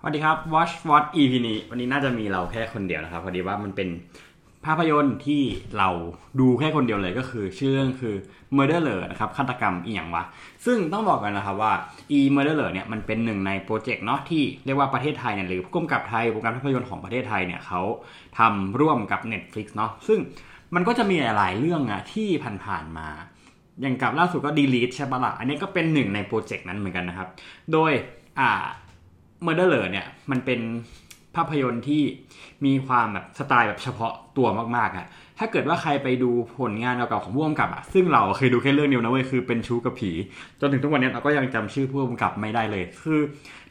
สวัสดีครับ Watch What EP นี้วันนี้น่าจะมีเราแค่คนเดียวนะครับ พอดีว่ามันเป็นภาพยนตร์ที่เราดูแค่คนเดียวเลยก็คือ ชื่อเรื่องคือ Murderer นะครับฆาตกรรมอีหยังวะ ซึ่งต้องบอกกันนะครับว่า e Murderer เนี่ยมันเป็นหนึ่งในโปรเจกต์เนาะที่เรียกว่าประเทศไทยเนี่ยหรือผู้กำกับไทยวงการภาพยนตร์ของประเทศไทยเนี่ยเขาทำร่วมกับ Netflix เนาะซึ่งมันก็จะมีหลาย ๆ เรื่องอะที่ผ่านๆมา อย่างกับล่าสุดก็ Delete ใช่ปะละ่ะอันนี้ก็เป็นหนึ่งในโปรเจกต์นั้นเหมือนกันนะครับ โดยอ่า m u r d e r เนี่ยมันเป็นภาพยนตร์ที่มีความแบบสไตล์แบบเฉพาะตัวมากๆอะถ้าเกิดว่าใครไปดูผลงานเก่าๆของผู้กำกับอะซึ่งเราเคยดูแค่เรื่องเดียวนะเว้ยคือเป็นชู้กับผี จนถึงทุกวันนี้เราก็ยังจำชื่อผู้กำกับไม่ได้เลย คือ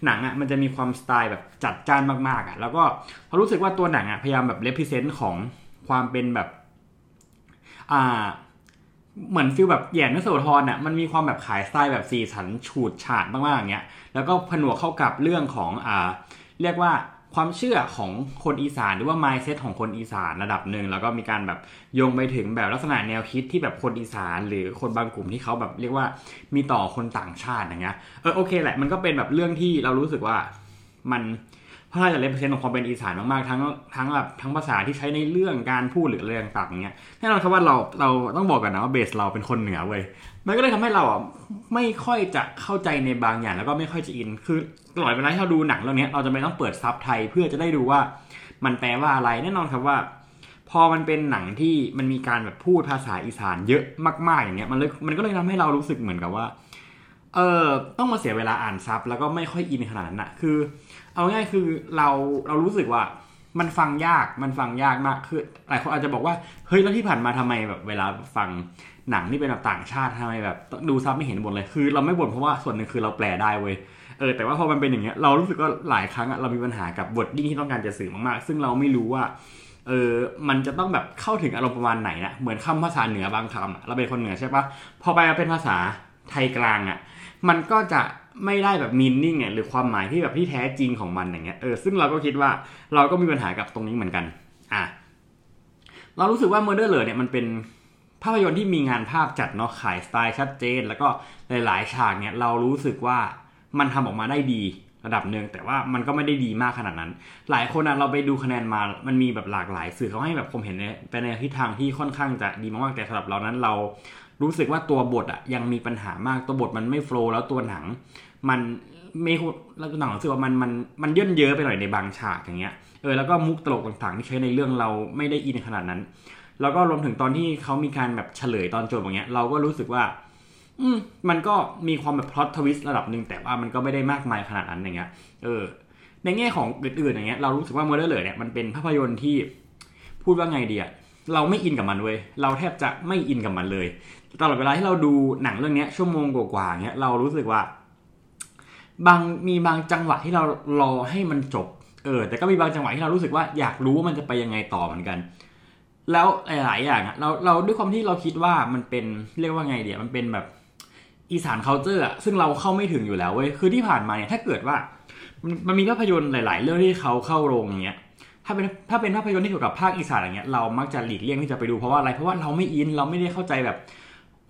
หนังอะมันจะมีความสไตล์แบบจัดจ้านมากๆอะแล้วก็เรารู้สึกว่าตัวหนังอะพยายามแบบเลพิเซนต์ของความเป็นแบบ อ่า เหมือน feel แบบแหยมยโสธรอะมันมีความแบบขายสไตล์แบบสีสันฉูดฉาดมากๆอย่างเงี้ยแล้วก็ผนวกเข้ากับเรื่องของอ่าเรียกว่าความเชื่อของคนอีสานหรือว่า mindset ของคนอีสานระดับหนึ่งแล้วก็มีการแบบโยงไปถึงแบบลักษณะแนวคิดที่แบบคนอีสาน หรือคนบางกลุ่มที่เขาแบบเรียกว่ามีต่อคนต่างชาติอย่างเงี้ยเออโอเคแหละมันก็เป็นแบบเรื่องที่เรารู้สึกว่ามัน พระราชเลเปอร์เซ็นต์ของความเป็นอีสานมากๆทั้งทั้งแบบทั้งภาษาที่ใช้ในเรื่องการพูดหรือเรื่องต่างๆเงี้ยแน่นอนครับว่าเราเราต้องบอกกันนะว่าเบสเราเป็นคนเหนือเว้ยมันก็เลยทำให้เราอะไม่ค่อยจะเข้าใจในบางอย่างแล้วก็ไม่ค่อยจะอิน คือตลอดเวลาที่เราดูหนังเรื่องนี้เราจะไม่ต้องเปิดซับไทยเพื่อจะได้ดูว่ามันแปลว่าอะไรแน่นอนครับว่า พอมันเป็นหนังที่มันมีการแบบพูดภาษาอีสานเยอะมากๆอย่างเงี้ยมันเลยมันก็เลยทำให้เรารู้สึกเหมือนกับว่า เออต้องมาเสียเวลาอ่านซับแล้วก็ไม่ค่อยอินขนาดนั้นอะคือ เอาง่ายคือเราเรารู้สึกว่ามันฟังยากมันฟังยากมากคือหลายคนอาจจะบอกว่าเฮ้ยแล้วที่ผ่านมาทำไมแบบเวลาฟังหนังที่เป็นแบบต่างชาติทำไมแบบดูซับไม่เห็นบ่นเลยคือ เราไม่บ่นเพราะว่าส่วนหนึ่งคือเราแปลได้เว้ยเออแต่ว่าพอมันเป็นอย่างเงี้ยเรารู้สึกว่าหลายครั้งอะเรามีปัญหากับบทดิ้งที่ต้องการจะสื่อมากๆ ซึ่งเราไม่รู้ว่าเออมันจะต้องแบบเข้าถึงอารมณ์ประมาณไหนนะเหมือนคำภาษาเหนือบางคำเราเป็นคนเหนือใช่ปะพอไปเป็นภาษาไทยกลางอะ มันก็จะไม่ได้แบบมีนิ่งหรือความหมายที่แบบที่แท้จริงของมันอย่างเงี้ยเออซึ่งเราก็คิดว่าเราก็มีปัญหากับตรงนี้เหมือนกัน อะเรารู้สึกว่า Murder เลยเนี่ยมันเป็นภาพยนตร์ที่มีงานภาพจัดเนาะขายสไตล์ชัดเจน แล้วก็หลาย ๆ ฉากเนี่ยเรารู้สึกว่ามันทำออกมาได้ดีระดับหนึ่งแต่ว่ามันก็ไม่ได้ดีมากขนาดนั้น หลายคนนะเราไปดูคะแนนมามันมีแบบหลากหลายสื่อเขาให้แบบผมเห็นไปในทิศทางที่ค่อนข้างจะดีมากๆแต่สำหรับเรานั้นเรา รู้สึกว่าตัวบทอะยังมีปัญหามากตัวบทมันไม่โฟล์แล้วตัวหนัง มันไม่แล้วตัวหนังรู้สึกว่ามันมันมันย่นเยอะไปหน่อยในบางฉากอย่างเงี้ยเออแล้วก็มุกตลกต่างๆที่ใช้ในเรื่องเราไม่ได้อินขนาดนั้น แล้วก็รวมถึงตอนที่เขามีการแบบเฉลยตอนจบอย่างเงี้ย เราก็รู้สึกว่า อืมมันก็มีความแบบ plot twist ระดับหนึ่งแต่ว่ามันก็ไม่ได้มากมายขนาดนั้นอย่างเงี้ยเออ ในแง่ของอื่นๆอย่างเงี้ยเรารู้สึกว่าเมอร์เด้อเหรอเนี่ยมันเป็นภาพยนตร์ที่พูดว่าไงดีอะ เราไม่อินกับมันเว้ยเราแทบจะไม่อินกับมันเลยตลอดเวลาที่เราดูหนังเรื่องนี้ชั่วโมงกว่าๆเงี้ยเรารู้สึกว่า บางมีบางจังหวะที่เรารอให้มันจบ เออ แต่ก็มีบางจังหวะที่เรารู้สึกว่าอยากรู้ว่ามันจะไปยังไงต่อเหมือนกัน แล้วหลายๆอย่างอะเราเราด้วยความที่เราคิดว่ามันเป็นเรียกว่าไงเดี๋ยวมันเป็นแบบอีสานเคาน์เจอร์อะซึ่งเราเข้าไม่ถึงอยู่แล้วเว้ยคือที่ผ่านมาเนี่ยถ้าเกิดว่า มันมีภาพยนตร์หลาย ๆ เรื่องที่เขาเข้าโรงอย่างเงี้ย ถ้าเป็นถ้าเป็นภาพยนตร์ที่เกี่ยวกับภาคอีสานอย่างเงี้ยเรามักจะหลีกเลี่ยงที่จะไปดูเพราะว่าอะไรเพราะว่าเราไม่อินเราไม่ได้เข้าใจแบบ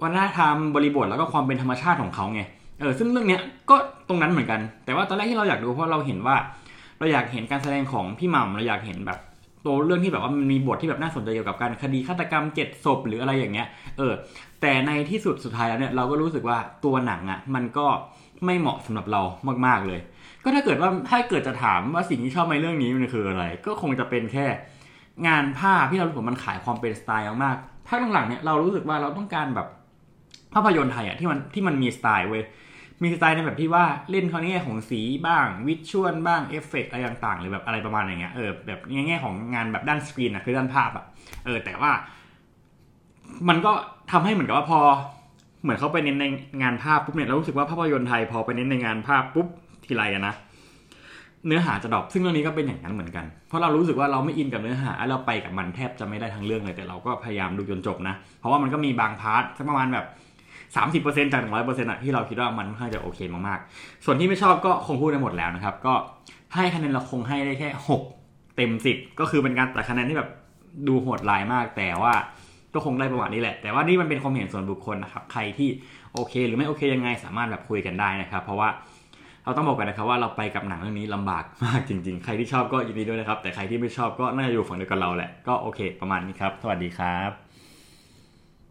วัฒนธรรมบริบทแล้วก็ความเป็นธรรมชาติของเขาไงเออซึ่งเรื่องเนี้ยก็ตรงนั้นเหมือนกัน แต่ว่าตอนแรกที่เราอยากดูเพราะเราเห็นว่า เราอยากเห็นการแสดงของพี่หม่ำเราอยากเห็นแบบตัวเรื่องที่แบบว่ามันมีบทที่แบบน่าสนใจเกี่ยวกับการคดีฆาตกรรมเจ็ดศพหรืออะไรอย่างเงี้ย เออ แต่ในที่สุดสุดท้ายแล้วเนี่ยเราก็รู้สึกว่าตัวหนังอะมันก็ไม่เหมาะสำหรับเรามากๆเลย ก็ถ้าเกิดว่าถ้าเกิดจะถามว่าสิ่งที่ชอบในเรื่องนี้มันคืออะไร ก็คงจะเป็นแค่งานภาพที่เรารู้สึกมันขายความเป็นสไตล์มากๆพักหลังๆเนี่ยเรารู้สึกว่าเราต้องการแบบภาพยนตร์ไทยอะที่มันที่มันมีสไตล์เว้ยมีสไตล์ในแบบที่ว่าเล่นเขาในแง่ของสีบ้าง visual บ้างเอฟเฟกอะไรต่างๆหรือแบบอะไรประมาณอย่างเงี้ยเออแบบในแง่ของงานแบบด้านสกรีนอะคือด้านภาพอะเออแต่ว่า มันก็ทำให้เหมือนกับว่าพอ เหมือนเขาไปเน้นในงานภาพปุ๊บเนี่ยเรารู้สึกว่าภาพยนตร์ไทยพอไปเน้นในงานภาพปุ๊บทีไรนะ เนื้อหาจะ drop ซึ่งเรื่องนี้ก็เป็นอย่างนั้นเหมือนกัน เพราะเรารู้สึกว่าเราไม่อินกับเนื้อหาเราไปกับมันแทบจะไม่ได้ทั้งเรื่องเลยแต่เราก็พยายามดูจนจบนะ เพราะว่ามันก็มีบาง part สักประมาณแบบสามสิบเปอร์เซ็นต์จากหนึ่งร้อยเปอร์เซ็นต์อะที่เราคิดว่ามันค่อนข้างจะโอเคมากๆ ส่วนที่ไม่ชอบก็คงพูดไปหมดแล้วนะครับ ก็ให้คะแนนเราคงให้ได้แค่หกเต็มสิบก็คือเป็นการตัดคะแนนที่แบบดูโหดร้ายมาก แต่ว่าก็คงได้ประมาณนี้แหละ แต่ว่านี่มันเป็นความเห็นส่วนบุคคลนะครับ ใครที่โอเค หรือไม่โอเคยังไงสามารถแบบคุยกันได้นะครับ เพราะว่า เราต้องบอกกันนะครับว่าเราไปกับหนังเรื่องนี้ลำบากมากจริง ๆ ใครที่ชอบก็ยินดีด้วยนะครับ แต่ใครที่ไม่ชอบก็น่าจะอยู่ฝั่งเดียวกับเราแหละ ก็โอเค ประมาณนี้ครับ สวัสดีครับ